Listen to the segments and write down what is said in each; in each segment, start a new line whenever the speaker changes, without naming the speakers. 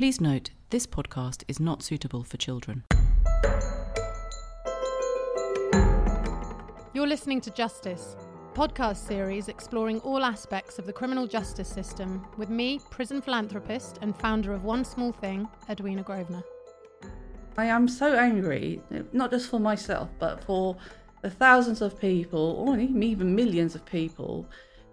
Please note, this podcast is not suitable for children.
You're listening to Justice, a podcast series exploring all aspects of the criminal justice system with me, prison philanthropist and founder of One Small Thing, Edwina Grosvenor.
I am so angry, not just for myself, but for the thousands of people, or even millions of people,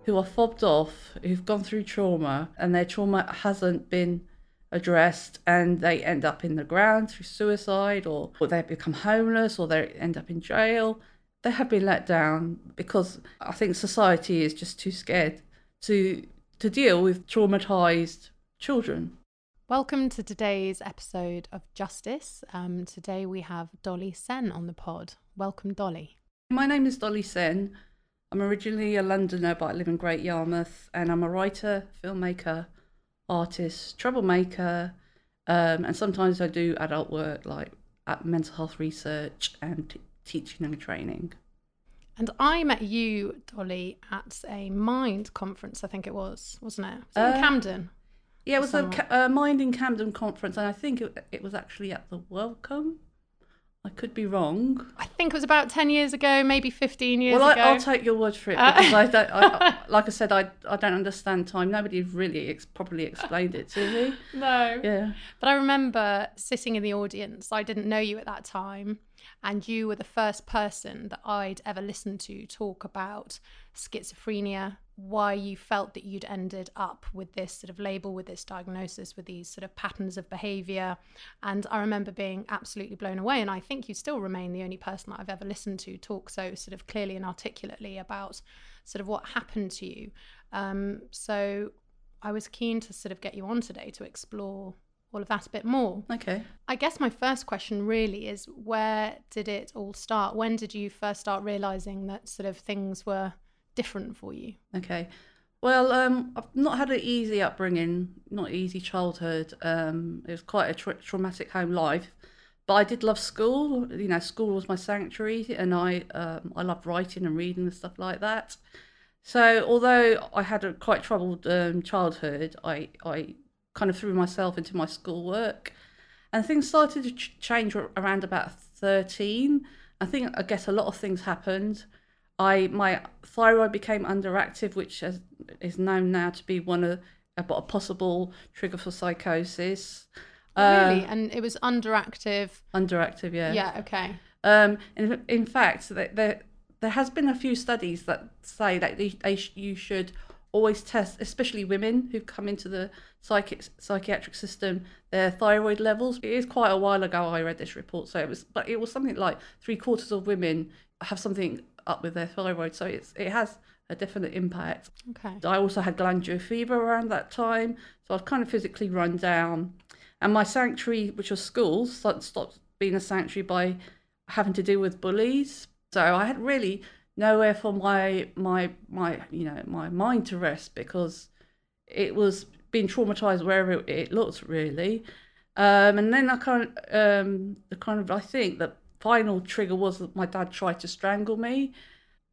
who are fobbed off, who've gone through trauma, and their trauma hasn't been addressed, and they end up in the ground through suicide, or, or they become homeless, or they end up in jail. They have been let down because I think society is just too scared to to deal with traumatized children.
Welcome to today's episode of Justice. Um, today we have Dolly Sen on the pod. Welcome, Dolly.
My name is Dolly Sen. I'm originally a Londoner, but I live in Great Yarmouth, and I'm a writer, filmmaker, artist, troublemaker, um, and sometimes I do adult work like at mental health research and t- teaching and training.
And I met you, Dolly, at a Mind conference, I think it was, wasn't it? Was it
Uh,
in Camden?
Yeah, it was a, a Mind in Camden conference, and I think it, it was actually at the Wellcome. I could be wrong.
I think it was about 10 years ago, maybe 15 years
well, I,
ago.
I'll take your word for it
Uh,
because I don't. I- like I said, I I don't understand time. Nobody really ex- properly explained it to me.
no.
Yeah.
But I remember sitting in the audience. I didn't know you at that time. And you were the first person that I'd ever listened to talk about schizophrenia, why you felt that you'd ended up with this sort of label, with this diagnosis, with these sort of patterns of behavior. And I remember being absolutely blown away. And I think you still remain the only person that I've ever listened to talk so sort of clearly and articulately about sort of what happened to you. Um, so I was keen to sort of get you on today to explore all of that a bit more.
Okay.
I guess my first question really is where did it all start? When did you first start realizing that sort of things were different for you?
Okay. Well, um, I've not had an easy upbringing, not easy childhood. Um, it was quite a tra- traumatic home life, but I did love school. You know, school was my sanctuary, and I um, I loved writing and reading and stuff like that. So, although I had a quite troubled um, childhood, I I kind of threw myself into my schoolwork, and things started to ch- change around about thirteen. I think I guess a lot of things happened. I my thyroid became underactive, which is, is known now to be one of a, a possible trigger for psychosis. Uh,
really? And it was underactive.
Underactive, yeah.
Yeah, okay.
Um, in, in fact, there, there there has been a few studies that say that they, they sh- you should always test, especially women who've come into the psychic psychiatric system, their thyroid levels. It is quite a while ago I read this report, so it was, but it was something like three quarters of women have something up with their thyroid, so it's it has a definite impact.
Okay.
I also had glandular fever around that time, so I was kind of physically run down. And my sanctuary, which was schools, stopped being a sanctuary by having to deal with bullies. So I had really nowhere for my my my you know my mind to rest because it was being traumatized wherever it, it looked really. Um, and then I kind of um, the kind of I think the final trigger was that my dad tried to strangle me,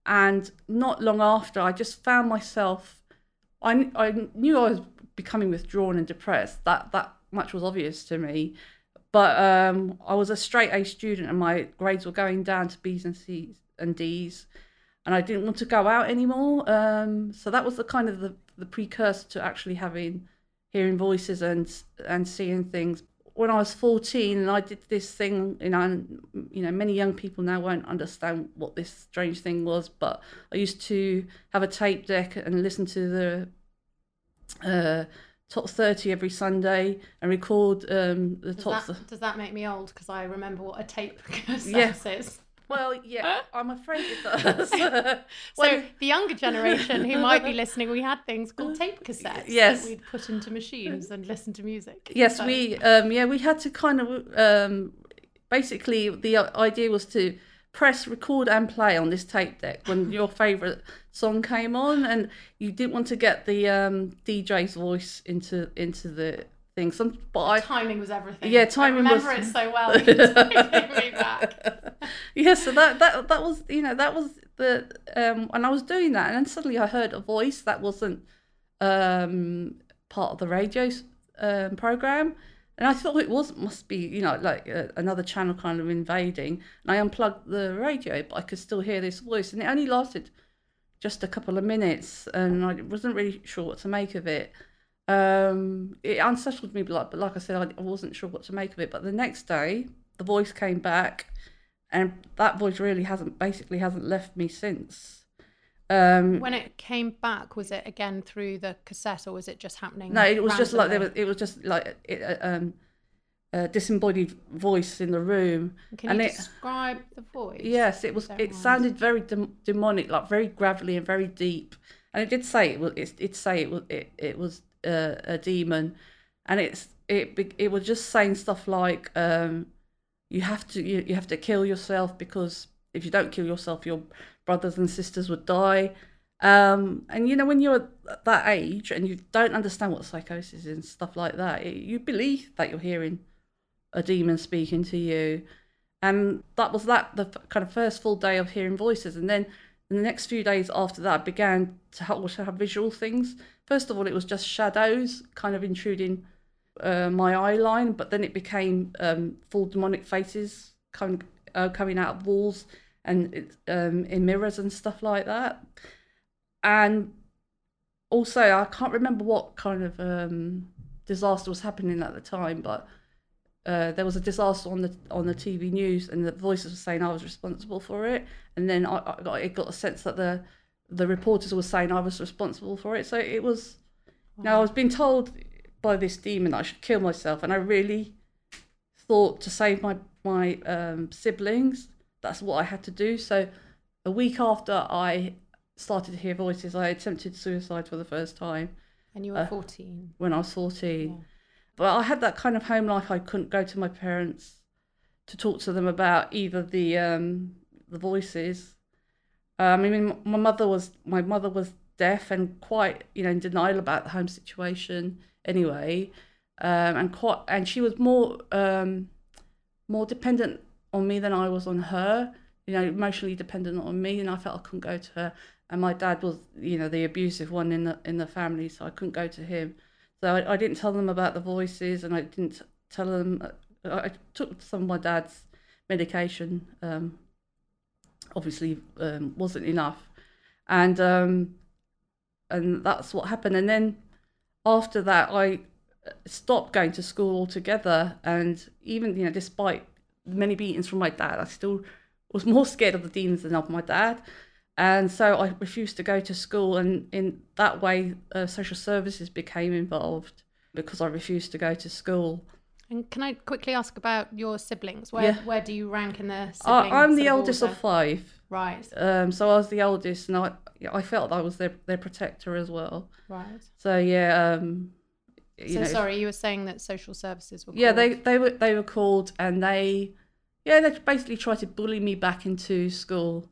and not long after I just found myself. I I knew I was becoming withdrawn and depressed. That that much was obvious to me. But um, I was a straight A student, and my grades were going down to B's and C's and D's. And I didn't want to go out anymore. Um, so that was the kind of the, the precursor to actually having hearing voices and and seeing things. When I was 14 and I did this thing, you know, and, you know, many young people now won't understand what this strange thing was, but I used to have a tape deck and listen to the uh, top 30 every Sunday and record um, the
Does
top.
that, does that make me old? Because I remember what a tape cassette
Yes.
is.
Well, yeah, I'm afraid it does.
So the younger generation who might be listening, we had things called tape cassettes
Yes.
that we'd put into machines and listen to music.
yes,
So-
we um, yeah we had to kind of um, basically the idea was to press record and play on this tape deck when your favorite song came on, and you didn't want to get the um, DJ's voice into into the thing. Some but I
timing was everything.
Yeah, timing
I remember
was-
it so well. Me back.
yeah, so that that that was you know that was the um and I was doing that and then suddenly I heard a voice that wasn't um part of the radio um program and I thought it was must be you know like uh, another channel kind of invading and I unplugged the radio but I could still hear this voice and it only lasted just a couple of minutes and I wasn't really sure what to make of it um it unsettled me but like, but like I said I, wasn't sure what to make of it but the next day the voice came back and that voice really hasn't basically hasn't left me since. Um,
When it came back, was it again through the cassette, or was it just happening?
no, it was just like there was. It was just like it, uh, um, a disembodied voice in the room.
Can
and
you
it-
describe the voice?
Yes, it was. It
mind.
sounded very dem- demonic, like very gravelly and very deep. And it did say it was. It did say it was. It, it was uh, a demon, and it's it. It was just saying stuff like, um, "You have to. You, you have to kill yourself because if you don't kill yourself, your brothers and sisters would die." Um, and you know, when you're at that age and you don't understand what psychosis is and stuff like that, it, you believe that you're hearing a demon speaking to you and that was that the kind of first full day of hearing voices and then in the next few days after that I began to have, to have visual things first of all it was just shadows kind of intruding uh, my eye line but then it became um, full demonic faces coming uh, coming out of walls and it, um, in mirrors and stuff like that and also I can't remember what kind of um, disaster was happening at the time but uh, there was a disaster on the on the TV news, and the voices were saying I was responsible for it. And then I, I got I got a sense that the the reporters were saying I was responsible for it. So it was. Now I was being told by this demon that I should kill myself, and I really thought to save my my um, siblings, that's what I had to do. So a week after I started to hear voices, I attempted suicide for the first time
And you were
uh,
14.
when I was 14.
Yeah.
But I had that kind of home life. I couldn't go to my parents to talk to them about either the um, the voices. Um, I mean, my mother was my mother was deaf and quite you know in denial about the home situation anyway, um, and quite and she was more um, more dependent on me than I was on her. You know, emotionally dependent on me, and I felt I couldn't go to her. And my dad was, you know, the abusive one in the in the family, so I couldn't go to him. So I, I didn't tell them about the voices, and I didn't tell them. I, took some of my dad's medication. Um, obviously, um, wasn't enough, and um, and that's what happened. And then after that, I stopped going to school altogether. And even you know, despite many beatings from my dad, I still was more scared of the demons than of my dad. And so I refused to go to school, and in that way, uh, social services became involved because I refused to go to school.
And can I quickly ask about your siblings? Where
Yeah.
where do you rank in the
I, I'm the oldest
order?
of five,
Right,
um, so I was the oldest, and I I felt I was their their protector as well.
right.
So yeah, um, you
so
know,
sorry, you were saying that social services were
yeah,
called.
they they were they were called, and they yeah they basically tried to bully me back into school,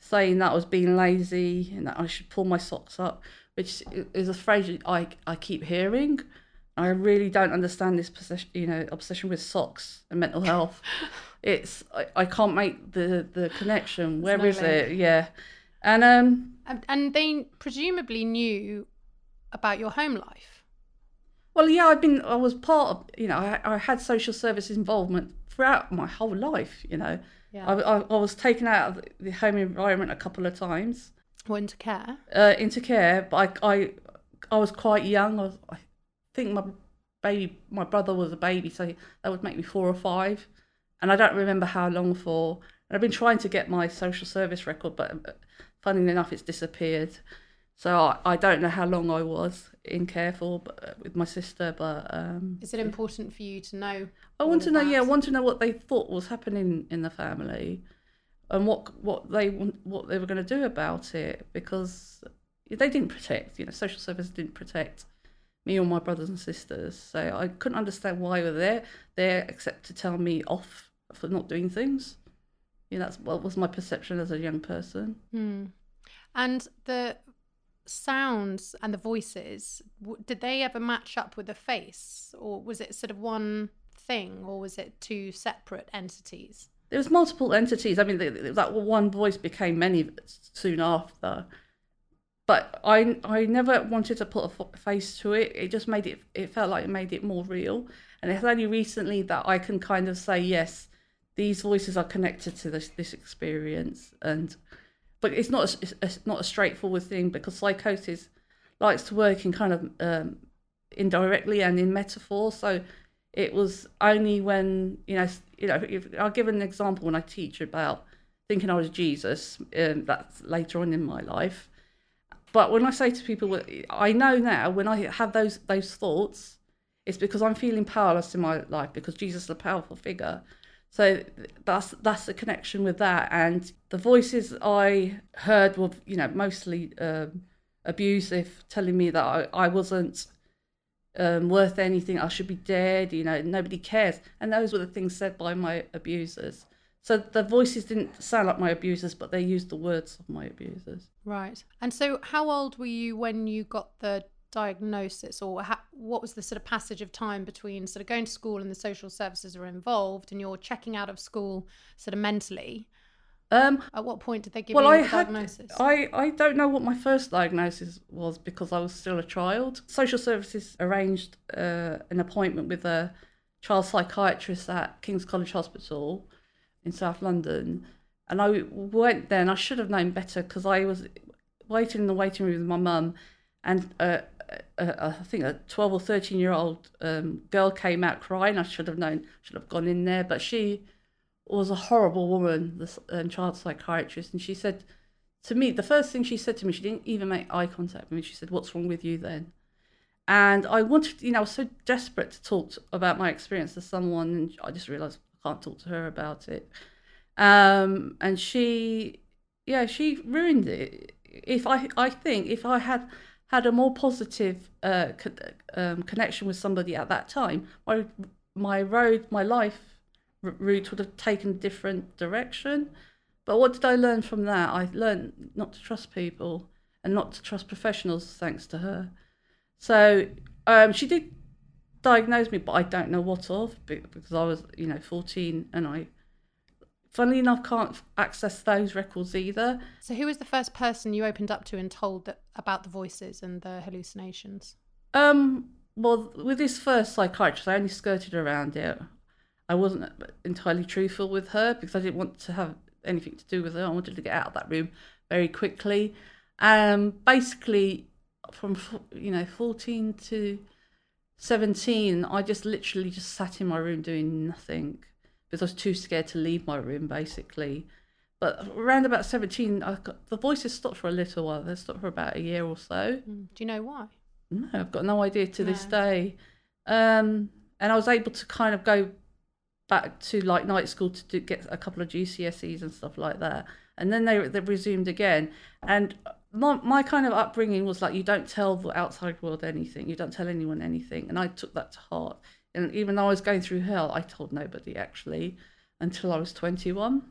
saying that I was being lazy and that I should pull my socks up, which is a phrase I I keep hearing. I really don't understand this possession, you know, obsession with socks and mental health. it's I, I can't make the the connection. Where is it? Yeah, and um
And- they presumably knew about your home life.
Well, yeah, I've been. I was part of. You know, I, I had social service involvement throughout my whole life. You know,
Yeah.
I, I, I was taken out of the home environment a couple of times
Went to care.
uh, into care, but I, I, I was quite young. I, was, I think my baby, my brother was a baby, so that would make me four or five, and I don't remember how long for. And I've been trying to get my social service record, but uh, funnily enough, it's disappeared. So I, I don't know how long I was in care for but, uh, with my sister, but um,
Is it important for you to know?
I want to know. Yeah, I want to know what they thought was happening in the family, and what what they what they were going to do about it because they didn't protect. You know, social service didn't protect me or my brothers and sisters. So I couldn't understand why they were there there except to tell me off for not doing things. You know, that's what was my perception as a young person.
Hmm. And the sounds and the voices, did they ever match up with the face? Or was it sort of one thing? Or was it two separate entities?
there was multiple entities. I mean, th- th- that one voice became many soon after. But I, I never wanted to put a face to it. It just made it. It felt like it made it more real. And it's only recently that I can kind of say yes, these voices are connected to this this experience. And but it's not a, it's, not a straightforward thing because psychosis likes to work in kind of um, indirectly and in metaphor. So it was only when you know you know if, I'll give an example when I teach about thinking I was Jesus. Um, that's later on in my life. But when I say to people, I know now when I have those those thoughts, it's because I'm feeling powerless in my life because Jesus is a powerful figure. So that's that's the connection with that. And the voices I heard were, you know, mostly um, abusive, telling me that I, I wasn't um, worth anything. I should be dead. You know, nobody cares. And those were the things said by my abusers. So the voices didn't sound like my abusers, but they used the words of my abusers.
Right. And so, how old were you when you got the diagnosis, or ha- what was the sort of passage of time between sort of going to school and the social services are involved, and you're checking out of school sort of mentally?
Um,
At what point did they give
well,
you
I had
diagnosis?
I I don't know what my first diagnosis was because I was still a child. Social services arranged uh, an appointment with a child psychiatrist at King's College Hospital in South London, and I went there. and I should have known better because I was waiting in the waiting room with my mum, and uh, uh, I think a twelve or thirteen year old um, girl came out crying. I should have known, should have gone in there, but she was a horrible woman, the um, child psychiatrist, and she said to me, the first thing she said to me, she didn't even make eye contact with me. She said, "What's wrong with you then?" And I wanted, you know, I was so desperate to talk about my experience to someone, and I just realised can't talk to her about it. Um, and she, yeah, she ruined it. If I, I think if I had had a more positive uh, um, connection with somebody at that time, my my road, my life route would have taken a different direction. But what did I learn from that? I learned not to trust people and not to trust professionals, thanks to her. So um, she did diagnose me, but I don't know what of because I was, you know, 14 and I, funnily enough, can't access those records either.
so, who was the first person you opened up to and told that, about the voices and the hallucinations?
Um, well, with this first psychiatrist, I only skirted around it. I wasn't entirely truthful with her because I didn't want to have anything to do with her. I wanted to get out of that room very quickly. Um, basically, from you know fourteen to seventeen, I just literally just sat in my room doing nothing because I was too scared to leave my room. Basically, but around about seventeen, I got, the voices stopped for a little while. They stopped for about a year or so.
Mm, Do you know why?
No, I've got no idea to this day. Um, and I was able to kind of go back to like night school to do, get a couple of GCSEs and stuff like that. And then they they resumed again. And my, my kind of upbringing was like you don't tell the outside world anything. You don't tell anyone anything. And I took that to heart. And even though I was going through hell, I told nobody actually until I was 21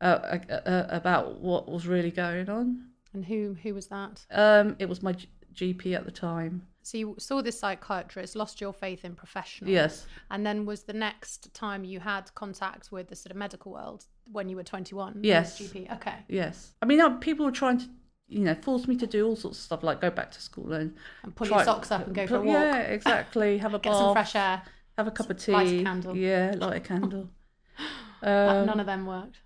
uh, uh, uh, about what was really going on.
And who who was that?
Um, it was my G- GP at the time.
So you saw this psychiatrist, lost your faith in professional.
Yes.
And then was the next time you had contact with the sort of medical world when you were 21?
Yes.
GP. Okay.
Yes. I mean, people were trying to, you know, forced me to do all sorts of stuff like go back to school and
And pull
try-
your socks up and go for a walk.
Yeah, exactly. Have a
Get
bath,
some fresh air.
have a cup of tea.
light a candle.
Yeah, light a candle. Um,
None of them worked.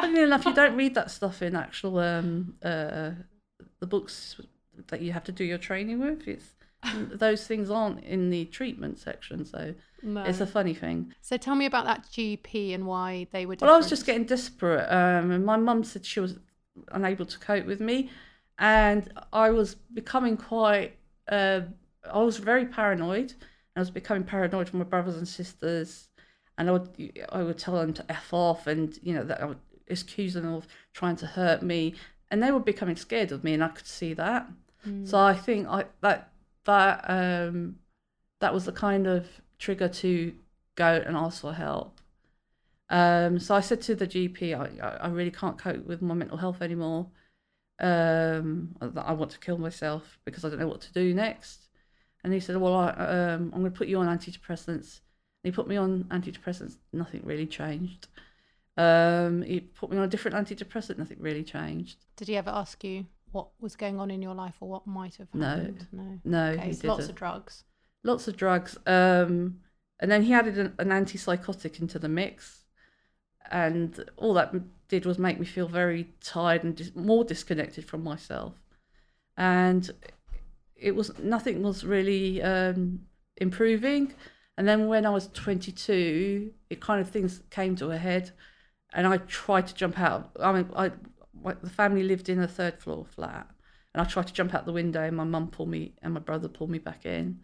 Funny enough, you don't read that stuff in actual um, uh, the books that you have to do your training with. It's those things aren't in the treatment section, so
No.
it's a funny thing.
So tell me about that GP and why they were. Different.
Well, I was just getting desperate, um, and my mum said she was unable to cope with me, and I was becoming quite. Uh, I was very paranoid. I was becoming paranoid for my brothers and sisters, and I would I would tell them to f off, and you know that I would accuse them of trying to hurt me, and they were becoming scared of me, and I could see that. So I think I that that um that was the kind of trigger to go and ask for help. Um, so I said to the GP, I- I really can't cope with my mental health anymore. Um, that I want to kill myself because I don't know what to do next. And he said, Well, I, um, I'm going to put you on antidepressants. And he put me on antidepressants. Nothing really changed. Um, he put me on a different antidepressant. Nothing really changed.
Did he ever ask you what was going on in your life or what might have happened? No.
No,
Okay,
he
so lots of drugs.
lots of drugs. Um, and then he added an, an antipsychotic into the mix, and all that did was make me feel very tired and dis- more disconnected from myself. And it was nothing was really um, improving. And then when I was 22, it kind of things came to a head, and I tried to jump out. I mean, I the family lived in a third floor flat, and I tried to jump out the window, and my mum pulled me, and my brother pulled me back in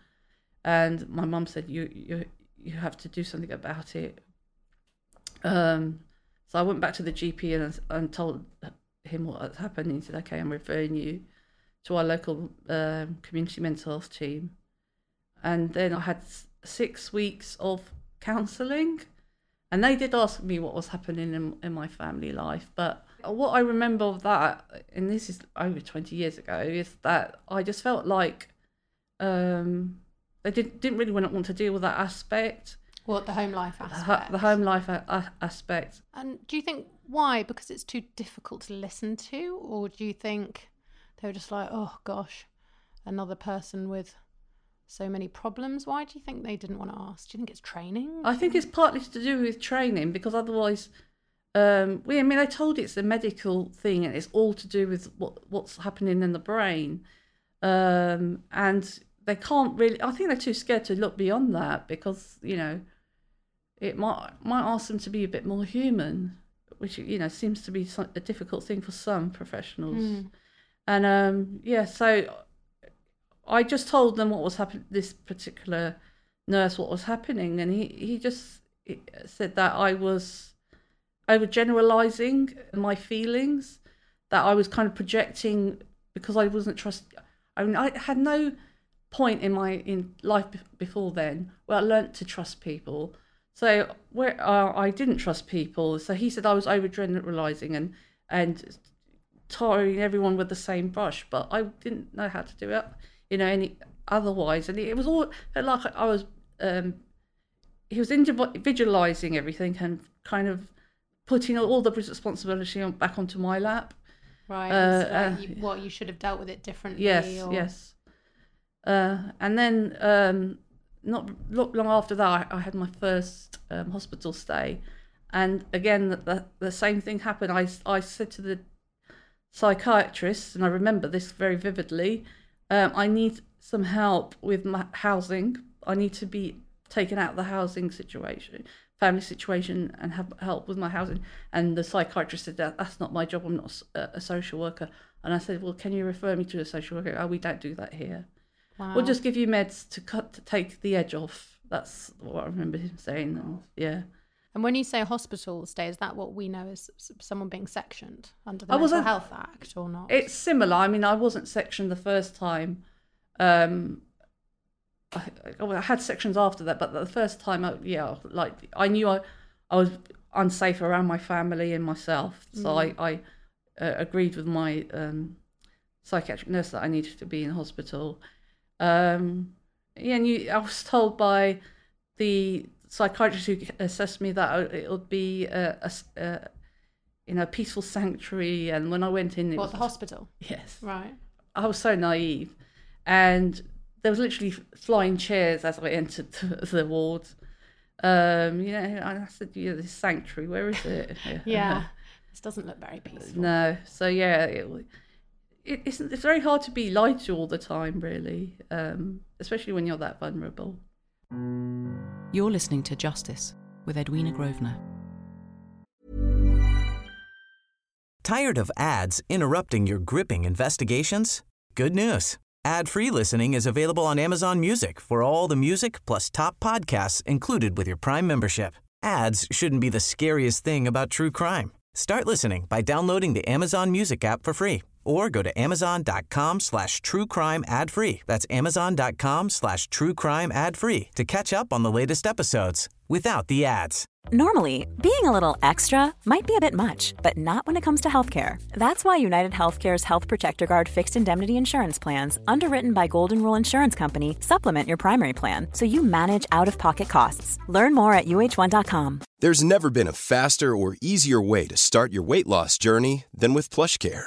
and my mum said you you you have to do something about it um so i went back to the gp and, and told him what had happened. He said okay i'm referring you to our local um, community mental health team. And then i had six weeks of counselling and they did ask me what was happening in, in my family life. But what i remember of that and this is over 20 years ago is that i just felt like um they did, didn't really want to deal with that aspect,
What the home life aspect?
the home life a- a- aspect.
And do you think why? Because it's too difficult to listen to, or do you think they were just like, oh gosh, another person with so many problems? Why do you think they didn't want to ask? Do you think it's training?
I think it's partly to do with training because otherwise, um, we, I mean, they told you it's a medical thing and it's all to do with what what's happening in the brain, um, and they can't really. I think they're too scared to look beyond that because you know, it might might ask them to be a bit more human, which you know seems to be a difficult thing for some professionals.
Mm.
And um, yeah, so I just told them what was happening. This particular nurse, what was happening, and he he just said that I was overgeneralizing my feelings, that I was kind of projecting because I wasn't trust. I mean, I had no point in my in life be- before then where I learnt to trust people. So where uh, I didn't trust people, so he said I was overgeneralizing and and tarring everyone with the same brush, but I didn't know how to do it, you know, any otherwise. And it was all like I was, um, he was individualizing everything and kind of putting all the responsibility on, back onto my lap.
Right.
Uh,
like
uh,
you, what you should have dealt with it differently.
Yes,
or...
yes. Uh, and then um, not not long after that, I, had my first um, hospital stay, and again the, the same thing happened. I I said to the psychiatrist, and I remember this very vividly. Um, I need some help with my housing. I need to be taken out of the housing situation, family situation, and have help with my housing. And the psychiatrist said that that's not my job. I'm not a social worker. And I said, well, can you refer me to a social worker? Oh, we don't do that here.
Wow.
We'll just give you meds to cut to take the edge off. That's what I remember him saying. And yeah,
And when you say hospital stay, is that what we know as someone being sectioned under the
I
Mental Health Act or not?
it's similar. I mean, I wasn't sectioned the first time. Um, I, I had sections after that, but the first time, I, yeah, like I knew I, I was unsafe around my family and myself, so I, I uh, agreed with my um, psychiatric nurse that I needed to be in hospital. Um, yeah, and you, I was told by the psychiatrist who assessed me that it would be a, a a- you know, peaceful sanctuary. And when I went in, it
What
was
the hospital?
yes,
Right.
I was so naive, and there was literally flying chairs as I entered the, the ward. Um, you know, I said, "Yeah, this sanctuary, where is it?"
Yeah. this doesn't look very peaceful.
No. So yeah, it, it, it's it's very hard to be lied to all the time, really, um, especially when you're that vulnerable.
You're listening to Justice with Edwina Grosvenor.
Tired of ads interrupting your gripping investigations? Good news. Ad-free listening is available on Amazon Music for all the music plus top podcasts included with your Prime membership. Ads shouldn't be the scariest thing about true crime. Start listening by downloading the Amazon Music app for free or go to amazon.com slash true crime ad free. That's amazon.com slash true crime ad free to catch up on the latest episodes without the ads.
Normally, being a little extra might be a bit much, but not when it comes to healthcare. That's why United Healthcare's Health Protector Guard fixed indemnity insurance plans, underwritten by Golden Rule Insurance Company, supplement your primary plan so you manage out of pocket costs. Learn more at uh1.com.
There's never been a faster or easier way to start your weight loss journey than with PlushCare.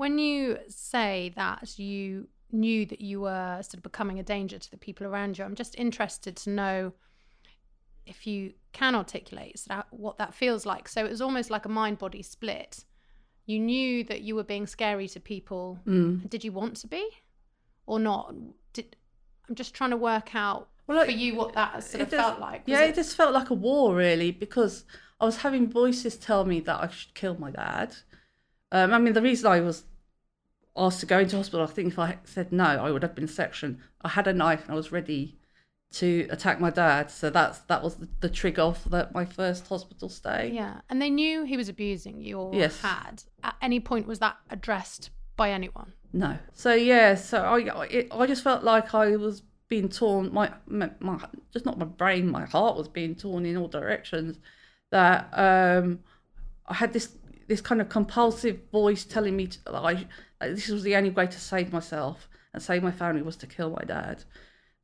when you say that you knew that you were sort of becoming a danger to the people around you, I'm just interested to know if you can articulate what that feels like. So it was almost like a mind body split. You knew that you were being scary to people.
Mm.
Did you want to be or not? Did I'm just trying to work out
Well, like,
for you what that sort of
just-
felt like. Was
Yeah, it? just felt like a war, really, because I was having voices tell me that I should kill my dad. Um, I mean, the reason I was asked to go into hospital, I think if I said no, I would have been sectioned. I had a knife and I was ready to attack my dad, so that's that was the, the trigger for the, my first hospital stay.
Yeah, and they knew he was abusing you or
Yes.
had. At any point, was that addressed by anyone?
No. So yeah, so I I, it, I just felt like I was being torn. My, my my just not my brain, my heart was being torn in all directions. That um, I had this this kind of compulsive voice telling me to, that I that this was the only way to save myself and save my family was to kill my dad,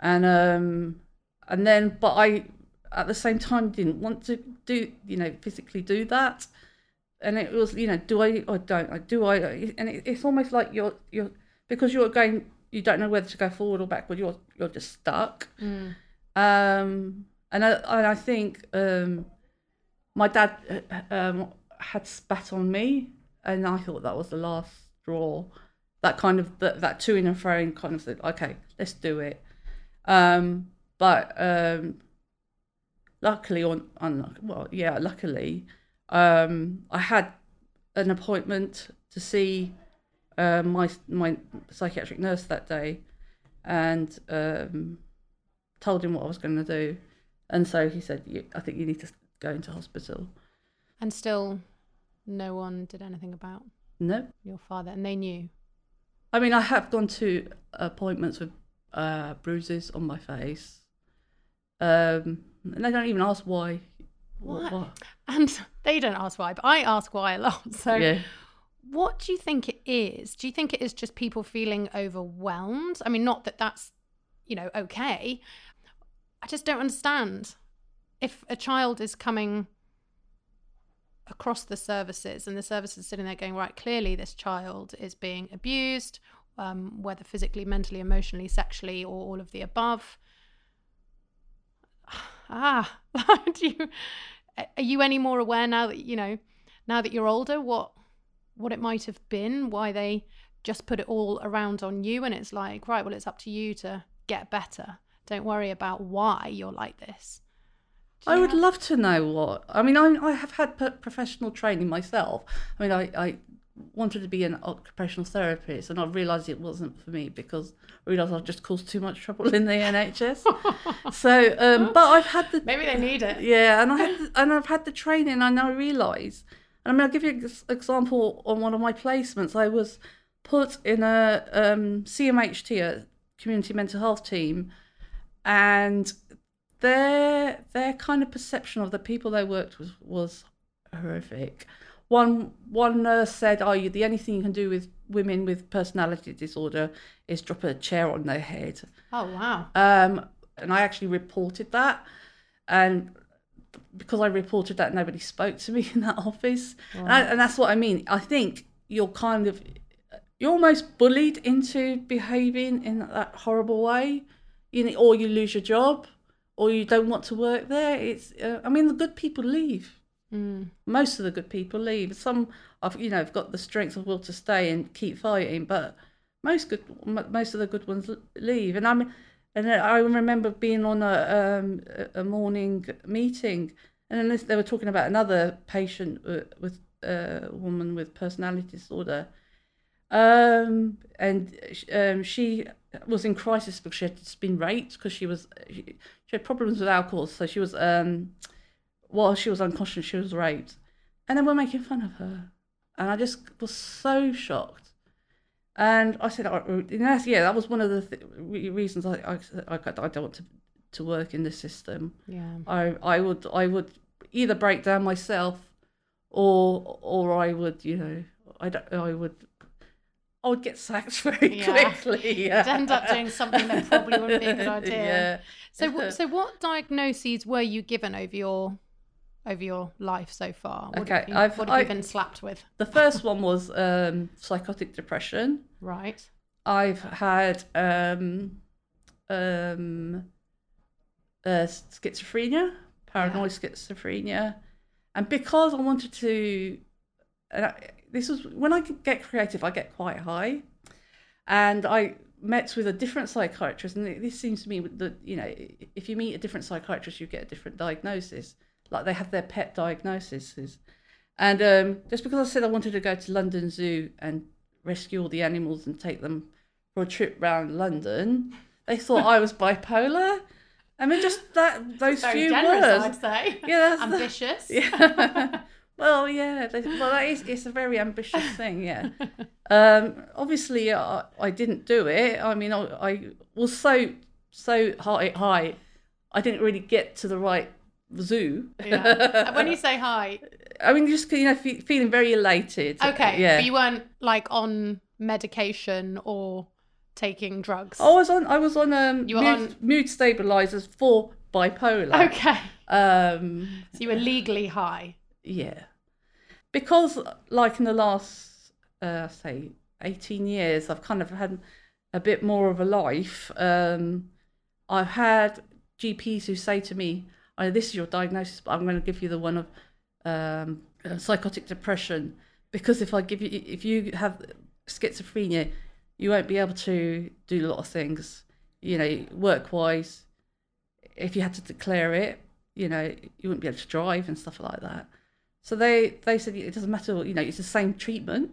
and um, and then but I at the same time didn't want to do you know physically do that. And it was you know do i or don't i do i and it, it's almost like you're you're because you're going you don't know whether to go forward or backward you're you're just stuck. Um and i and i think um my dad uh, um had spat on me and i thought that was the last straw. That kind of that, that to and fro kind of said okay let's do it. Um but um luckily on on well yeah luckily um i had an appointment to see uh, my my psychiatric nurse that day and um told him what i was going to do. And so he said i think you need to go into hospital
And still, no one did anything about
no
your father, and they knew.
i mean i have gone to appointments with uh bruises on my face um and they don't even ask why
What? And they don't ask why, but I ask why a lot. So,
yeah
what do you think it is? Do you think it is just people feeling overwhelmed? I mean, not that that's, you know, okay. I just don't understand. If a child is coming across the services and the services sitting there going, right, clearly this child is being abused, um, whether physically, mentally, emotionally, sexually, or all of the above. Ah, do you, are you any more aware now that, you know, now that you're older, what what it might have been, why they just put it all around on you and it's like, right, well it's up to you to get better. Don't worry about why you're like this.
I would love to know what. I mean, I, I have had professional training myself. I mean, I, I wanted to be an occupational therapist, and I realised it wasn't for me because I realised I've just caused too much trouble in the NHS. so, um, but I've had the
Maybe they need it.
yeah, and I had the, and I've had the training, and I realise, And I mean, I'll give you an example on one of my placements. I was put in a um, CMHT, a community mental health team, and their their kind of perception of the people they worked with was horrific. One one nurse said, "Oh, you the only thing you can do with women with personality disorder is drop a chair on their head."
Oh wow.
Um, and I actually reported that, and because I reported that, nobody spoke to me in that office, and, I, and that's what I mean. I think you're kind of you're almost bullied into behaving in that horrible way, you know, or you lose your job, or you don't want to work there. It's uh, I mean the good people leave. Most of the good people leave. Some, have, you know, have got the strength of will to stay and keep fighting, but most good, m- most of the good ones leave. And I'm, and I remember being on a um, a- morning meeting, and then this, they were talking about another patient uh, with uh, a woman with personality disorder, um, and sh- um, she was in crisis because she had just been raped because she was she, she had problems with alcohol, so she was um while she was unconscious, she was raped, and they were making fun of her, and I just was so shocked. And I said, oh, know, yeah, that was one of the th- reasons I, I, I, I don't want to, to work in this system.
Yeah.
I, I would, I would either break down myself, or, or I would, you know, I, don't, I would, I would get sacked very
Yeah.
quickly.
You'd end up doing something that probably wouldn't be a good idea.
Yeah.
So, so what diagnoses were you given over your over your life so far? What
Okay,
have you,
I've-
what have you been slapped with?
The first one was um, psychotic depression.
Right.
I've had um, um, uh, schizophrenia, paranoid schizophrenia, and because I wanted to, and I, this was when I get creative, I get quite high, and I met with a different psychiatrist, and this seems to me that you know, if you meet a different psychiatrist, you get a different diagnosis. Like they have their pet diagnoses. And um, just because I said I wanted to go to London Zoo and rescue all the animals and take them for a trip round London, they thought I was bipolar. I mean, just that those
Very
few
generous,
words.
I'd say.
Yeah, that's the-
Ambitious.
Yeah. Well, yeah. they- Well, that is, it's a very ambitious thing. Yeah. Um, obviously, I, I didn't do it. I mean, I, I was so so high, high. I didn't really get to the right zoo.
Yeah. When you say hi,
I mean, just you know, fe- feeling very elated.
okay,
Yeah.
but you weren't like on medication or taking drugs.
I was on. I was on um,
You were
mood,
on-
mood stabilizers for bipolar.
Okay.
Um,
So you were legally high.
Yeah, because like in the last, uh, say, eighteen years, I've kind of had a bit more of a life. Um, I've had GPs who say to me, "Oh, this is your diagnosis, but I'm going to give you the one of um, uh, psychotic depression because if I give you, if you have schizophrenia, you won't be able to do a lot of things, you know, work wise. If you had to declare it, you know, you wouldn't be able to drive and stuff like that. So they they said it doesn't matter, you know, it's the same treatment.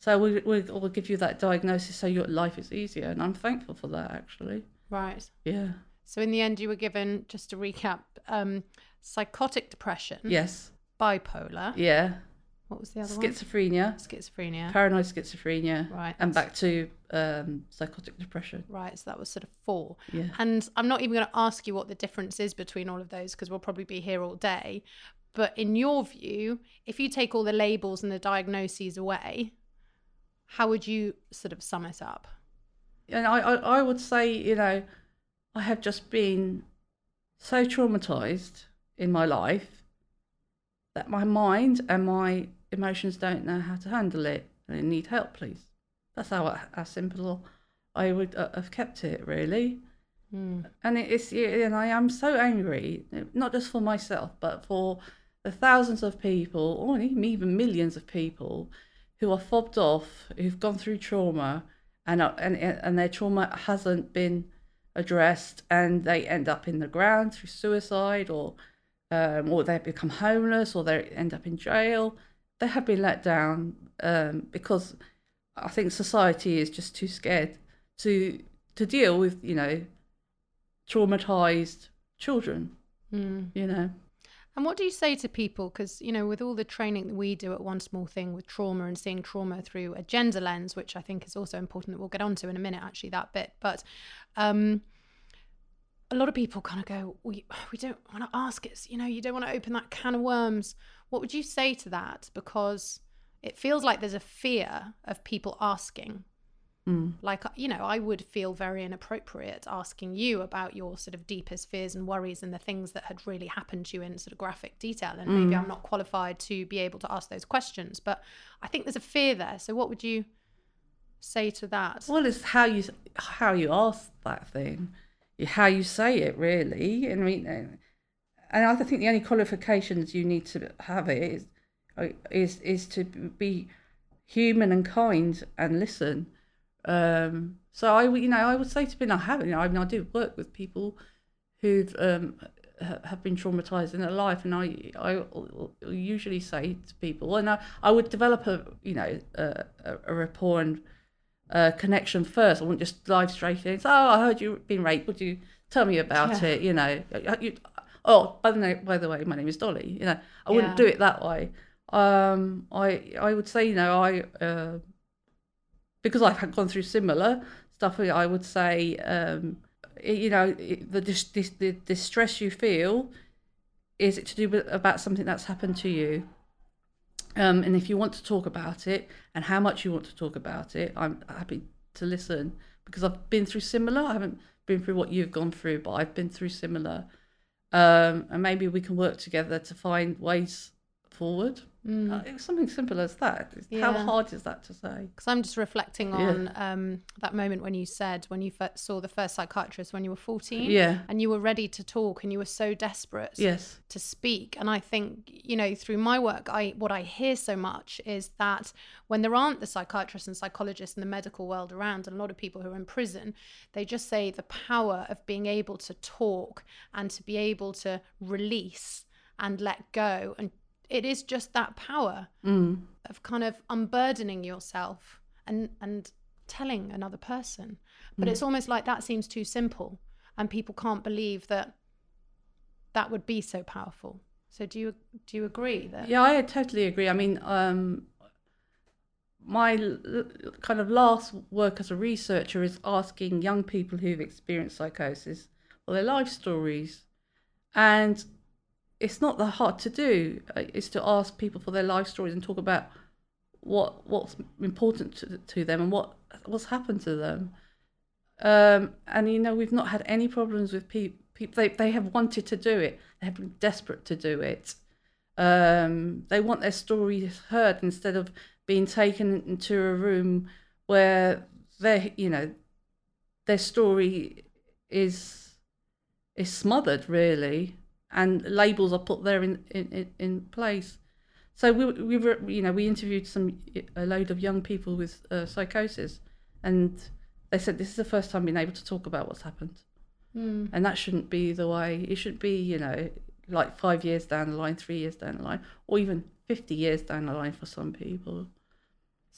So we we will give you that diagnosis so your life is easier, and I'm thankful for that actually.
Right.
Yeah.
So in the end, you were given, just to recap, um, psychotic depression,
Yes.
bipolar.
Yeah.
What was the other one?
Schizophrenia,
Schizophrenia.
paranoid schizophrenia,
Right,
and back to um, psychotic depression.
Right, so that was sort of four.
Yeah.
And I'm not even going to ask you what the difference is between all of those because we'll probably be here all day. But in your view, if you take all the labels and the diagnoses away, how would you sort of sum it up?
and I, I, I would say, you know, I have just been so traumatized in my life that my mind and my emotions don't know how to handle it. I need help, please. That's how, how simple I would uh, have kept it, really. And it is, and I am so angry, not just for myself, but for the thousands of people, or even millions of people, who are fobbed off, who've gone through trauma, and are, and and their trauma hasn't been addressed, and they end up in the ground through suicide, or um, or they become homeless, or they end up in jail. They have been let down um, because I think society is just too scared to to deal with, you know, traumatized children.
Mm.
You know,
And what do you say to people? Because, you know, with all the training that we do at One Small Thing with trauma and seeing trauma through a gender lens, which I think is also important that we'll get onto in a minute, actually, that bit. But um, a lot of people kind of go, we, we don't want to ask it. You know, you don't want to open that can of worms. What would you say to that? Because it feels like there's a fear of people asking
Mm.
like you know i would feel very inappropriate asking you about your sort of deepest fears and worries and the things that had really happened to you in sort of graphic detail and maybe
Mm.
i'm not qualified to be able to ask those questions but i think there's a fear there so what would you say to that
Well, it's how you how you ask that thing, how you say it, really. And I mean, and I think the only qualifications you need to have it is is is to be human and kind and listen. Um, so I, would- you know, I would say to be not having. I mean, I do work with people who've um, ha- have been traumatized in their life, and I, I usually say to people, and I, I would develop a, you know, a, a a rapport and uh, connection first. I wouldn't just dive straight in. So, oh, I heard you've been raped. Would you tell me about
Yeah.
it? You know, you, oh, by the, way, by the way, my name is Dolly. You know, I wouldn't
Yeah.
do it that way. Um, I, I would say, you know, I, uh, because I've had gone through similar stuff. I would say, um, you know, the, the distress you feel is it to do with, about something that's happened to you. Um, and if you want to talk about it and how much you want to talk about it, I'm happy to listen because I've been through similar. I haven't been through what you've gone through, but I've been through similar. Um, and maybe we can work together to find ways forward. Uh, it's something simple as that. How
Mm.
Hard is that to say?
because i'm just reflecting
Yeah.
on um, that moment when you said when you fir- saw the first psychiatrist when you were 14
Yeah.
and you were ready to talk and you were so desperate
Yes.
to speak and i think you know through my work i what i hear so much is that when there aren't the psychiatrists and psychologists in the medical world around and a lot of people who are in prison they just say the power of being able to talk and to be able to release and let go and it is just that power
Mm.
of kind of unburdening yourself and and telling another person but it's almost like that seems too simple and people can't believe that that would be so powerful so do you do you agree that
Yeah, I totally agree. I mean, um, my kind of last work as a researcher is asking young people who've experienced psychosis for their life stories, and it's not that hard to do. uh, It's to ask people for their life stories and talk about what what's important to, to them and what what's happened to them. Um, and you know, we've not had any problems with people. People they they have wanted to do it. They have been desperate to do it. Um, they want their stories heard instead of being taken into a room where they, you know, their story is is smothered really, and labels are put there in in, in- place. So we we were, you know we interviewed some a load of young people with uh, psychosis, and they said this is the first time being able to talk about what's happened,
Mm.
and that shouldn't be the way. It shouldn't be you know like five years down the line, three years down the line, or even fifty years down the line for some people.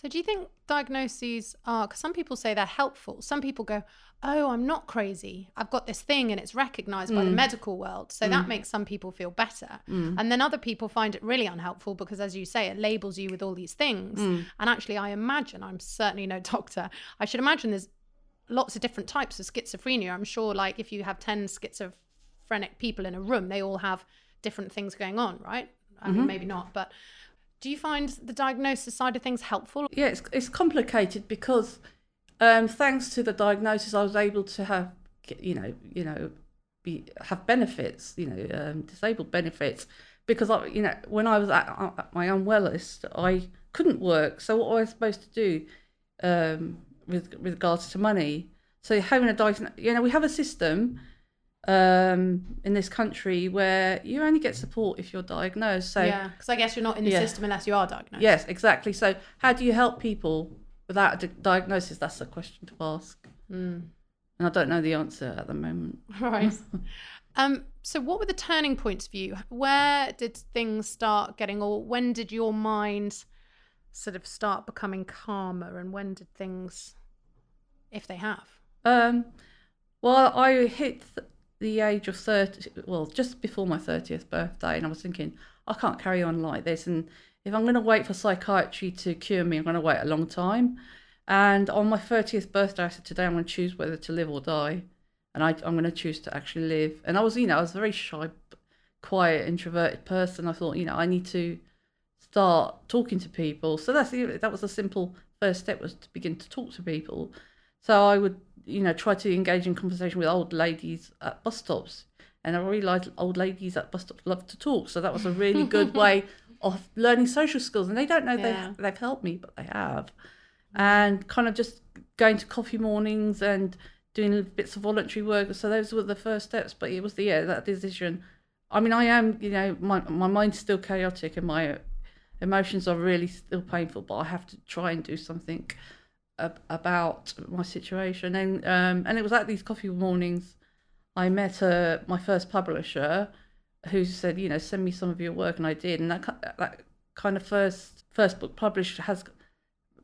So do you think diagnoses are because some people say they're helpful. Some people go oh i'm not crazy. I've got this thing and it's recognized by the mm. medical world. So that mm. makes some people feel better. Mm. And then other people find it really unhelpful because as you say it labels you with all these things. And actually i imagine i'm certainly no doctor i should imagine there's lots of different types of schizophrenia. I'm sure like if you have 10 schizophrenic people in a room they all have different things going on right? I mean mm-hmm. maybe not but do you find the diagnosis side of things helpful
Yeah, it's it's complicated because um, thanks to the diagnosis, I was able to have you know you know be have benefits, you know, um, disabled benefits because I you know when I was at, at my unwellest, I couldn't work. So what was I supposed to do um, with with regards to money? So having a diagnosis, you know, we have a system um, in this country where you only get support if you're diagnosed. So
yeah because i guess you're not in the
Yeah.
system unless you are diagnosed
Yes, exactly. So, how do you help people without a di- diagnosis? That's a question to ask.
Mm.
And I don't know the answer at the moment.
right um so what were the turning points for you where did things start getting or when did your mind sort of start becoming calmer and when did things if they have
Um, well, I hit th- the age of 30, well, just before my 30th birthday, and I was thinking, I can't carry on like this. And if I'm going to wait for psychiatry to cure me, I'm going to wait a long time. And on my 30th birthday, I said, today I'm going to choose whether to live or die. And I, I'm going to choose to actually live. And I was, you know, I was a very shy, quiet, introverted person. I thought, you know, I need to start talking to people. So that's that was a simple first step was to begin to talk to people. So I would, you know, try to engage in conversation with old ladies at bus stops. And I realised old ladies at bus stops love to talk. So that was a really good way of learning social skills. And they don't know
Yeah.
they, they've helped me, but they have. And kind of just going to coffee mornings and doing bits of voluntary work. So those were the first steps. But it was the, yeah, that decision. I mean, I am, you know, my, my mind's still chaotic and my emotions are really still painful, but I have to try and do something about my situation. And um, and it was at these coffee mornings I met uh, my first publisher who said, you know, send me some of your work, and I did. And that that kind of first first book published has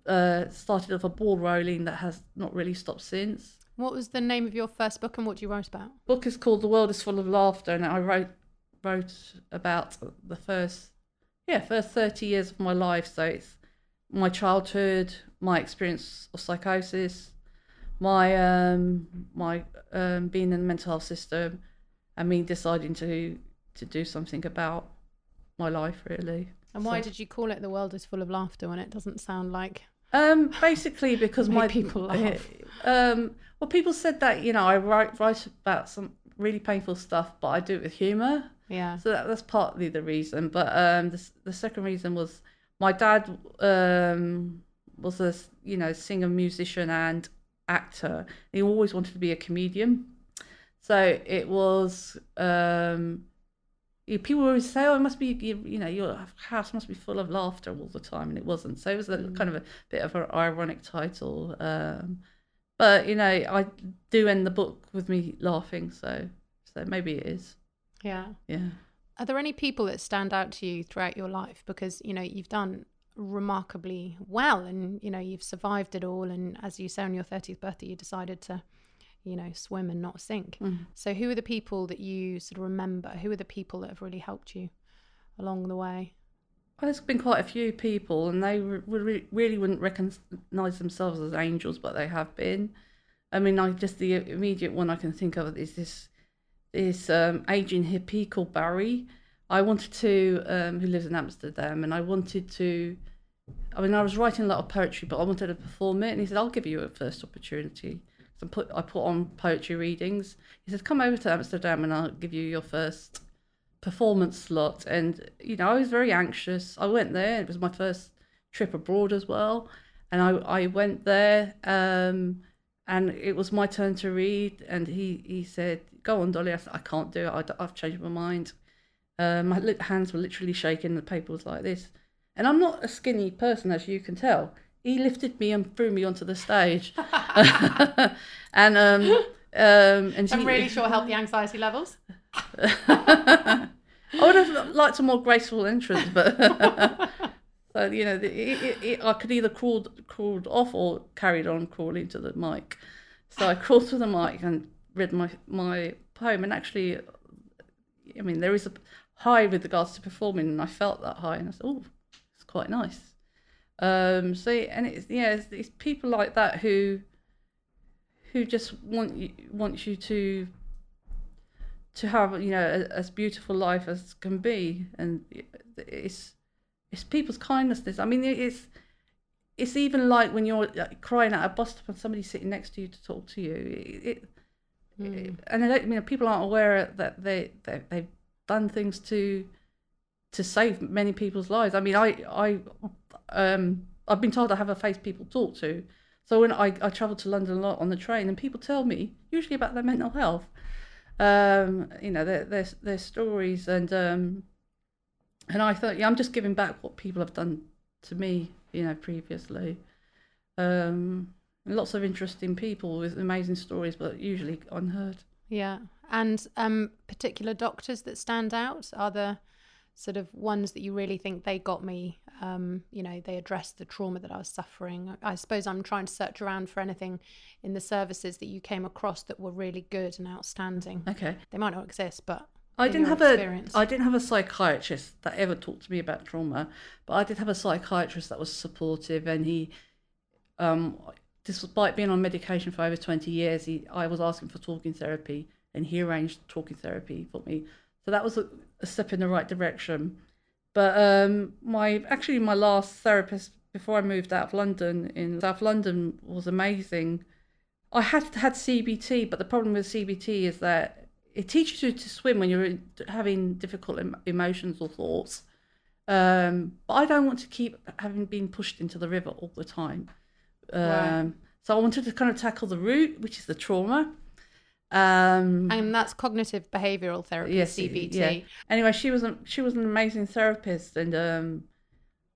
uh, started off a ball rolling that has not really stopped since.
What was the name of your first book and what do you write about?
book is called The World is Full of Laughter, and I wrote wrote about the first yeah first thirty years of my life. So it's my childhood, my experience of psychosis, my um my um being in the mental health system, and me deciding to to do something about my life really.
And why
So-
did you call it The World is Full of Laughter when it doesn't sound like.
Um, basically because my
people laugh.
Um, well, people said that you know I write write about some really painful stuff, but I do it with humour.
Yeah.
So that, that's partly the reason. But um, the the second reason was my dad um was a you know singer, musician, and actor. He always wanted to be a comedian. So it was um. People always say, "Oh, it must be you, you know your house must be full of laughter all the time," and it wasn't. So it was a kind of a bit of an ironic title. Um, but you know, I do end the book with me laughing, so so maybe it is.
Yeah.
Yeah.
Are there any people that stand out to you throughout your life? Because, you know, you've done remarkably well and, you know, you've survived it all. And as you say, on your 30th birthday, you decided to, you know, swim and not sink.
Mm.
So, who are the people that you sort of remember? Who are the people that have really helped you along the way?
Well, there's been quite a few people, and they re- re- really wouldn't recognise themselves as angels, but they have been. I mean, I just the immediate one I can think of is this this um, aging hippie called Barry. I wanted to, um, who lives in Amsterdam, and I wanted to. I mean, I was writing a lot of poetry, but I wanted to perform it, and he said, "I'll give you a first opportunity." So I put I put on poetry readings. He said, "Come over to Amsterdam, and I'll give you your first performance slot." And you know, I was very anxious. I went there. It was my first trip abroad as well, and I I went there. Um, and it was my turn to read and he he said go on dolly i said i can't do it. I, have changed my mind. Um, my li- hands were literally shaking the paper was like this. And i'm not a skinny person as you can tell. He lifted me and threw me onto the stage. And um um and
I'm
he-
really sure help the anxiety levels.
I would have liked a more graceful entrance, but so you know, it, it, it, I could either crawled crawled off or carried on crawling to the mic. So I crawled to the mic and read my my poem, and actually, I mean, there is a high with regards to performing, and I felt that high, and I said, "Oh, it's quite nice." Um, so and it's yeah, it's, it's people like that who who just want you want you to to have you know a, as beautiful life as can be and it's it's people's kindnesses. I mean it's it's even like when you're crying at a bus stop and somebody's sitting next to you to talk to you. It, it, it- and I don't, you know people aren't aware that they, they they've done things to to save many people's lives. I mean i i um i've been told i have a face people talk to. So when i i travel to london a lot on the train and people tell me usually about their mental health. Um you know their their, their stories and um and i thought yeah i'm just giving back what people have done to me you know previously um lots of interesting people with amazing stories but usually unheard
Yeah. And um, particular doctors that stand out? Are the sort of ones that you really think they got me? Um, you know, they addressed the trauma that I was suffering. I suppose I'm trying to search around for anything in the services that you came across that were really good and outstanding.
Okay.
They might not exist, but
I didn't have
experience.
a I didn't have a psychiatrist that ever talked to me about trauma, but I did have a psychiatrist that was supportive, and he, um, despite being on medication for over twenty years, he I was asking for talking therapy, and he arranged talking therapy for me. So that was a, a step in the right direction. But um, my actually my last therapist before I moved out of London in South London was amazing. I had had CBT, but the problem with CBT is that it teaches you to swim when you're having difficult em- emotions or thoughts. Um, but I don't want to keep having been pushed into the river all the time. Um,
Right.
So I wanted to kind of tackle the root, which is the trauma. Um,
and that's cognitive behavioral therapy,
yes,
CBT.
yeah. Anyway, she was a, she was an amazing therapist, and um,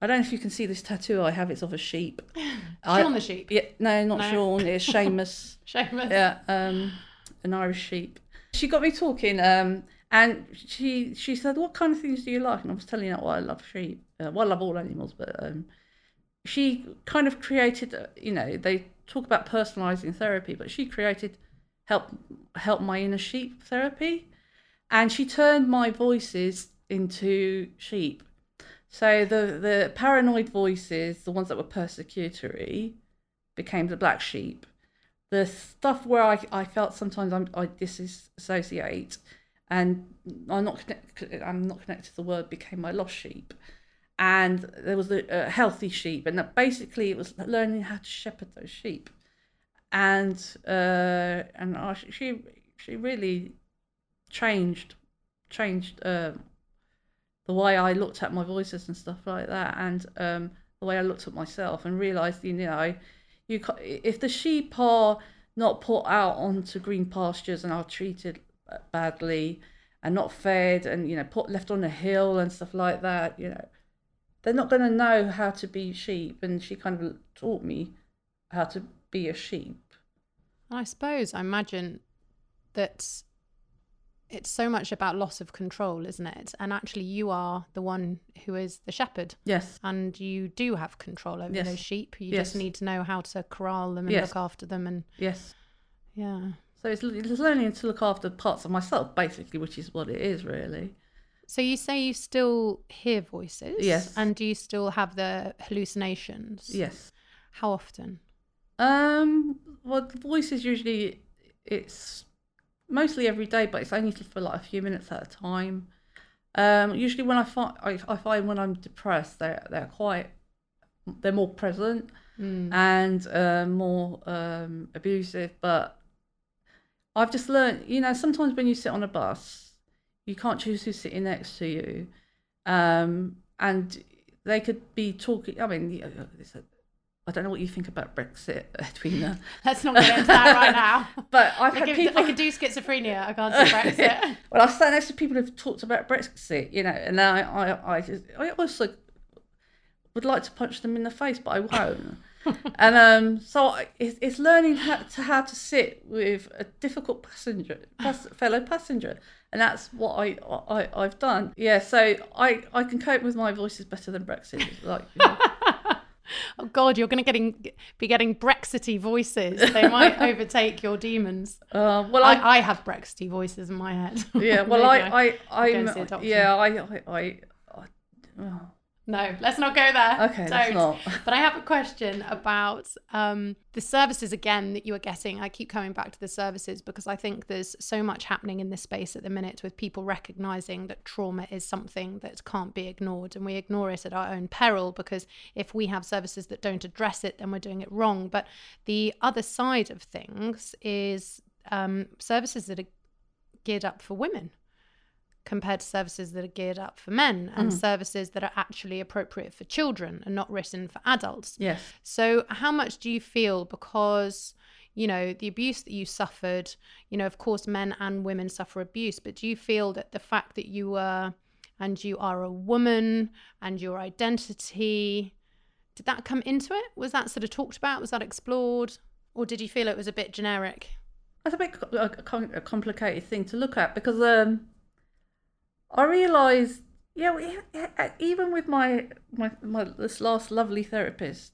I don't know if you can see this tattoo I have. It's of a sheep. I-
the sheep.
Yeah, no, not
No.
Shaun. It's Seamus.
Seamus.
yeah, um, an Irish sheep. She got me talking, um, and she she said, "What kind of things do you like?" And I was telling her, "Well, I love sheep. Uh, well, I love all animals, but um, she kind of created. uh, You know, they talk about personalizing therapy, but she created help help my inner sheep therapy, and she turned my voices into sheep. So the the paranoid voices, the ones that were persecutory, became the black sheep the stuff where I, I felt sometimes I'm, I disassociate and I'm not connect, I'm not connected to the word became my lost sheep. And there was a, a healthy sheep and that basically it was learning how to shepherd those sheep. And uh, and I, she she really changed changed um, the way I looked at my voices and stuff like that and um, the way I looked at myself and realized you know you if the sheep are not put out onto green pastures and are treated badly and not fed and you know put left on a hill and stuff like that you know they're not going to know how to be sheep. And she kind of taught me how to be a sheep.
I suppose I imagine that it's so much about loss of control, isn't it? And actually, you are the one who is the shepherd,
yes
and you do have control over
Yes.
those sheep. You
Yes.
just need to know how to corral them and
Yes.
look after them, and
yes
yeah.
so it's, it's learning to look after parts of myself basically which is what it is really
So you say you still hear voices,
Yes.
and do you still have the hallucinations?
yes
How often?
Um, well, the voices usually it's mostly every day, but it's only for like a few minutes at a time. Um, usually when I find I, I find when I'm depressed, they're they're quite they're more present
Mm.
and uh, more um, abusive. But I've just learned, you know, sometimes when you sit on a bus, you can't choose who's sitting next to you, um, and they could be talking. I mean, it's a- I don't know what you think about Brexit, Edwina.
Let's not get into that right now.
But I've
I
had
could,
people.
I could do schizophrenia. I can't do Brexit.
well, I've sat next to people who've talked about Brexit, you know, and I, I, I, just, I also would like to punch them in the face, but I won't. and um, so I- it's, it's learning how to how to sit with a difficult passenger, pass, fellow passenger, and that's what I, I I've done. Yeah, so I I can cope with my voices better than Brexit. Like, you know.
Oh God, you're going to getting be getting Brexity voices. They might overtake your demons.
uh, well, I,
I, I have Brexity voices in my head.
yeah, well, I. I I'm
and see a doctor.
yeah, I I, I, I oh.
No, let's not go there.
Okay, let's
Don't.
not.
But I have a question about um, the services again that you are getting. I keep coming back to the services because I think there's so much happening in this space at the minute with people recognizing that trauma is something that can't be ignored and we ignore it at our own peril because if we have services that don't address it, then we're doing it wrong. But the other side of things is um, services that are geared up for women compared to services that are geared up for men and services that are actually appropriate for children and not written for adults.
yes.
So, how much do you feel because, you know, the abuse that you suffered, you know, of course, men and women suffer abuse, but do you feel that the fact that you were and you are a woman and your identity, did that come into it? Was that sort of talked about? Was that explored? Or did you feel it was a bit generic?
That's a bit a, a complicated thing to look at because um, I realised, yeah, even with my my, my this last lovely therapist,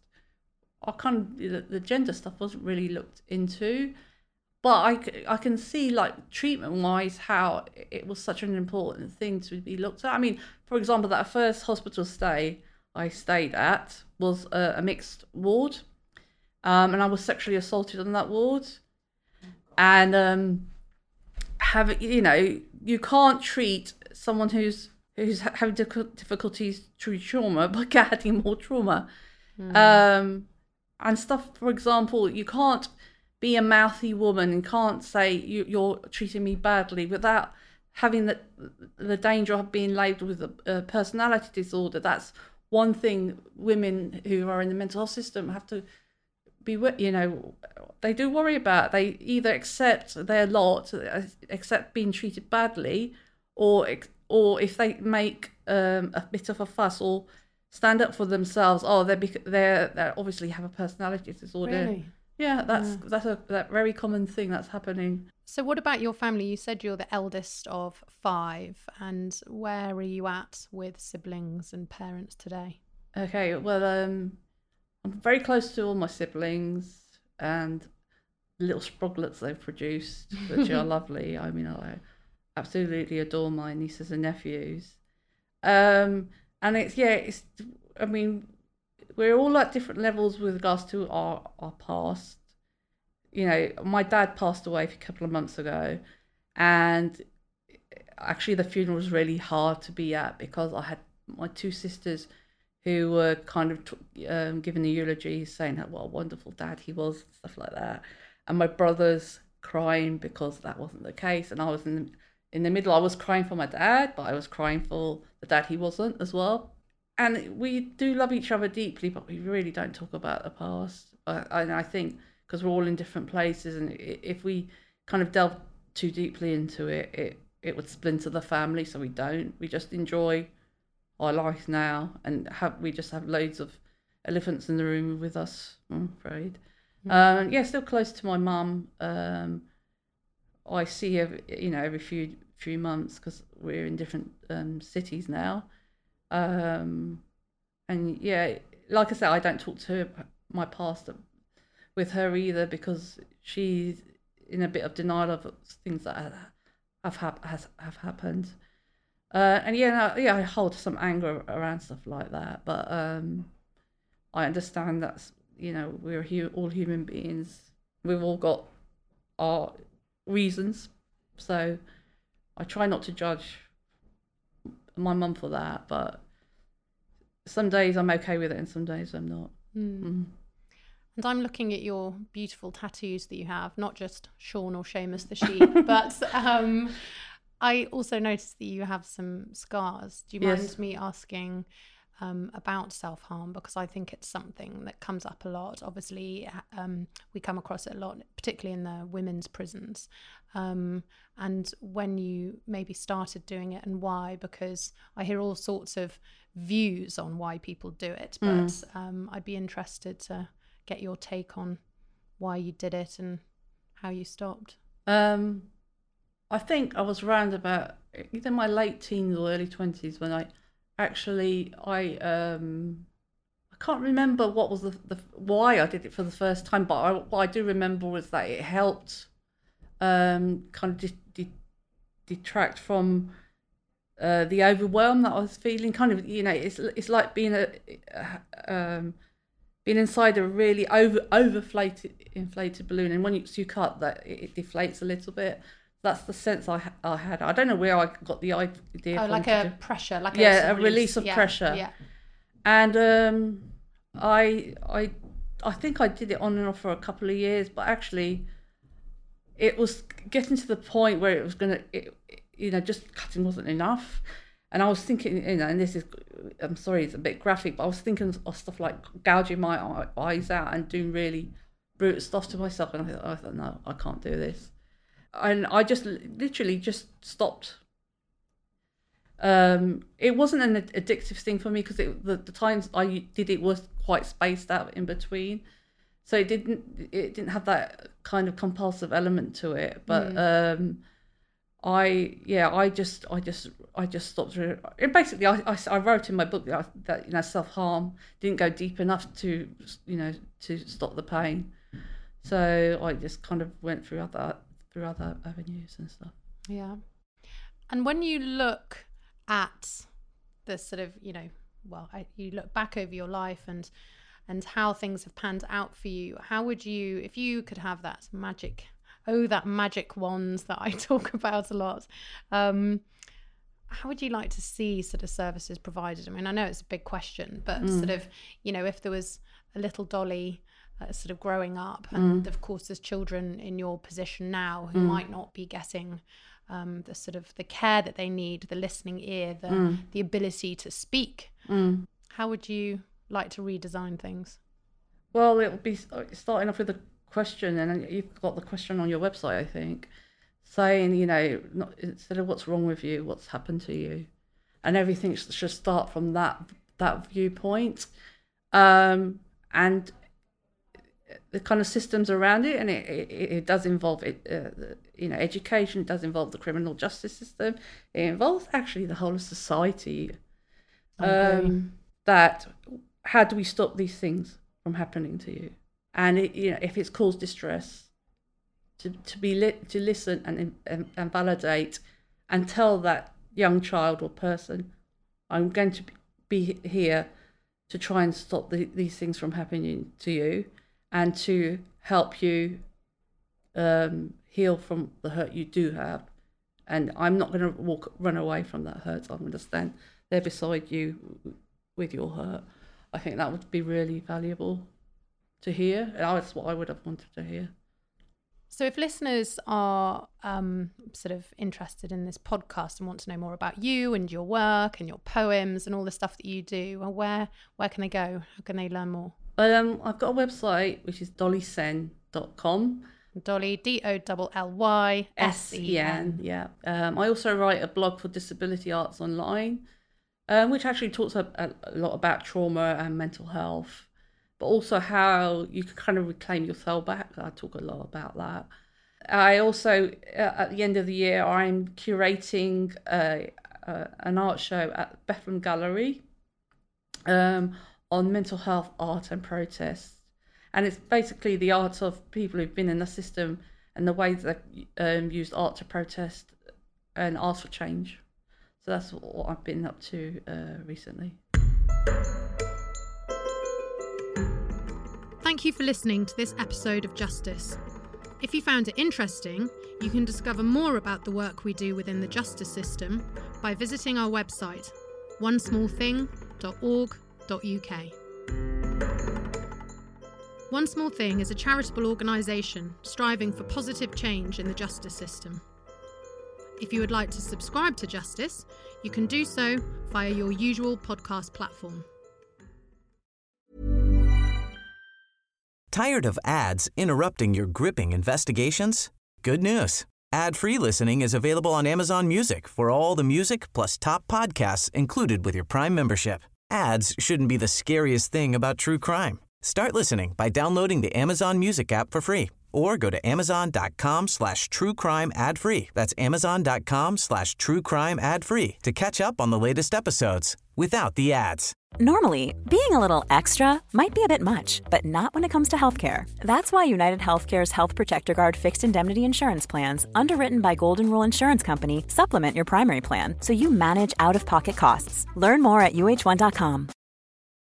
I kind of the, the gender stuff wasn't really looked into, but I I can see like treatment wise how it was such an important thing to be looked at. I mean, for example, that first hospital stay I stayed at was a, a mixed ward, um, and I was sexually assaulted on that ward, and um, have you know you can't treat someone who's who's having difficulties through trauma by adding more trauma. Um and stuff for example you can't be a mouthy woman and can't say you, you're treating me badly without having the the danger of being labelled with a, a personality disorder. That's one thing women who are in the mental health system have to be you know they do worry about. They either accept their lot uh, accept being treated badly or or if they make um, a bit of a fuss or stand up for themselves oh they're bec- they're they obviously have a personality disorder
Really?
yeah that's that's a that very common thing that's happening
So, what about your family? You said you're the eldest of five, and where are you at with siblings and parents today?
Okay, well, um, I'm very close to all my siblings and little sproglets they've produced, which are lovely. I mean, I absolutely adore my nieces and nephews. Um, and it's yeah, it's. I mean, we're all at different levels with regards to our our past. You know, my dad passed away a couple of months ago, and actually the funeral was really hard to be at because I had my two sisters who were kind of t- um, giving the eulogy, saying how what a wonderful dad he was, and stuff like that, and my brothers crying because that wasn't the case, and I was in the, in the middle. I was crying for my dad, but I was crying for the dad he wasn't as well. And we do love each other deeply, but we really don't talk about the past. Uh, and I think because we're all in different places, and if we kind of delve too deeply into it, it it would splinter the family. So we don't. We just enjoy our life now, and have we just have loads of elephants in the room with us. I'm afraid. Um, yeah, still close to my mum. Um, I see her, you know, every few few months because we're in different um, cities now. Um, and yeah, like I said, I don't talk to my past with her either because she's in a bit of denial of things that have have, has, have happened. Uh, and yeah, no, yeah, I hold some anger around stuff like that, but um, I understand that's you know we're hu- all human beings. We've all got our reasons, so I try not to judge my mum for that. But some days I'm okay with it, and some days I'm not. Mm.
And I'm looking at your beautiful tattoos that you have, not just Shaun or Seamus the sheep, but um, I also noticed that you have some scars. Do you mind
Yes.
me asking um, about self harm? Because I think it's something that comes up a lot. Obviously, um, we come across it a lot, particularly in the women's prisons. Um, and when you maybe started doing it and why? Because I hear all sorts of views on why people do it, but um, I'd be interested to get your take on why you did it and how you stopped.
Um, I think I was around about either my late teens or early twenties when I actually I um I can't remember what was the, the why I did it for the first time, but I, what I do remember was that it helped um kind of de- de- detract from uh, the overwhelm that I was feeling. Kind of, you know, it's it's like being a um being inside a really over overflated inflated balloon, and when you, you cut that, it, it deflates a little bit. That's the sense I I had. I don't know where I got the idea.
Oh, like a
do-
pressure, like
Yeah,
a,
a release of
Yeah,
pressure.
Yeah.
and um, I I I think I did it on and off for a couple of years, but actually, it was getting to the point where it was gonna, it, you know, just cutting wasn't enough. And I was thinking, you know, and this is, I'm sorry, it's a bit graphic, but I was thinking of stuff like gouging my eyes out and doing really brutal stuff to myself. And I thought, I thought, no, I can't do this. And I just literally just stopped um it wasn't an addictive thing for me because the, the times i did it was quite spaced out in between so it didn't it didn't have that kind of compulsive element to it but um I yeah I just I just I just stopped. And basically, I, I, I, wrote in my book that, that you know self harm didn't go deep enough to you know to stop the pain. So I just kind of went through other through other avenues and stuff.
Yeah, and when you look at the sort of you know well I, you look back over your life and and how things have panned out for you how would you if you could have that magic oh that magic wand that i talk about a lot um how would you like to see sort of services provided i mean i know it's a big question but mm. sort of you know if there was a little dolly uh, sort of growing up and mm. of course there's children in your position now who mm. might not be getting um, the sort of the care that they need, the listening ear, the mm. the ability to speak. Mm. How would you like to redesign things?
Well, it'll be starting off with a question, and you've got the question on your website, I think, saying you know not, instead of what's wrong with you, what's happened to you, and everything should start from that that viewpoint. Um, and the kind of systems around it, and it, it, it does involve it, uh, you know, education. It does involve the criminal justice system. It involves actually the whole of society. Um, that how do we stop these things from happening to you? And it, you know, if it's caused distress, to to be lit, to listen and, and and validate, and tell that young child or person, I'm going to be here to try and stop the, these things from happening to you and to help you um, heal from the hurt you do have. And I'm not going to walk, run away from that hurt. I'm going to stand there beside you with your hurt. I think that would be really valuable to hear. And that's what I would have wanted to hear.
So, if listeners are um, sort of interested in this podcast and want to know more about you and your work and your poems and all the stuff that you do, well, where where can they go? How can they learn more?
Um, I've got a website which is dollysen.com.
Dolly, D O L L Y S E N.
Yeah. Um, I also write a blog for Disability Arts Online, um, which actually talks a, a, lot about trauma and mental health, but also how you can kind of reclaim yourself back. I talk a lot about that. I also, uh, at the end of the year, I'm curating a, a, an art show at Bethlem Gallery. Um, on mental health, art, and protest. And it's basically the art of people who've been in the system and the ways they um, used art to protest and ask for change. So that's what I've been up to uh, recently.
Thank you for listening to this episode of Justice. If you found it interesting, you can discover more about the work we do within the justice system by visiting our website, onesmallthing.org one Small Thing is a charitable organisation striving for positive change in the justice system. If you would like to subscribe to Justice, you can do so via your usual podcast platform.
Tired of ads interrupting your gripping investigations? Good news. Ad-free listening is available on Amazon Music for all the music plus top podcasts included with your Prime membership. Ads shouldn't be the scariest thing about true crime. Start listening by downloading the Amazon Music app for free or go to amazon.com slash true crime ad free. That's amazon.com slash true crime ad free to catch up on the latest episodes without the ads.
Normally, being a little extra might be a bit much, but not when it comes to healthcare. That's why United Healthcare's Health Protector Guard fixed indemnity insurance plans, underwritten by Golden Rule Insurance Company, supplement your primary plan so you manage out of pocket costs. Learn more at uh1.com.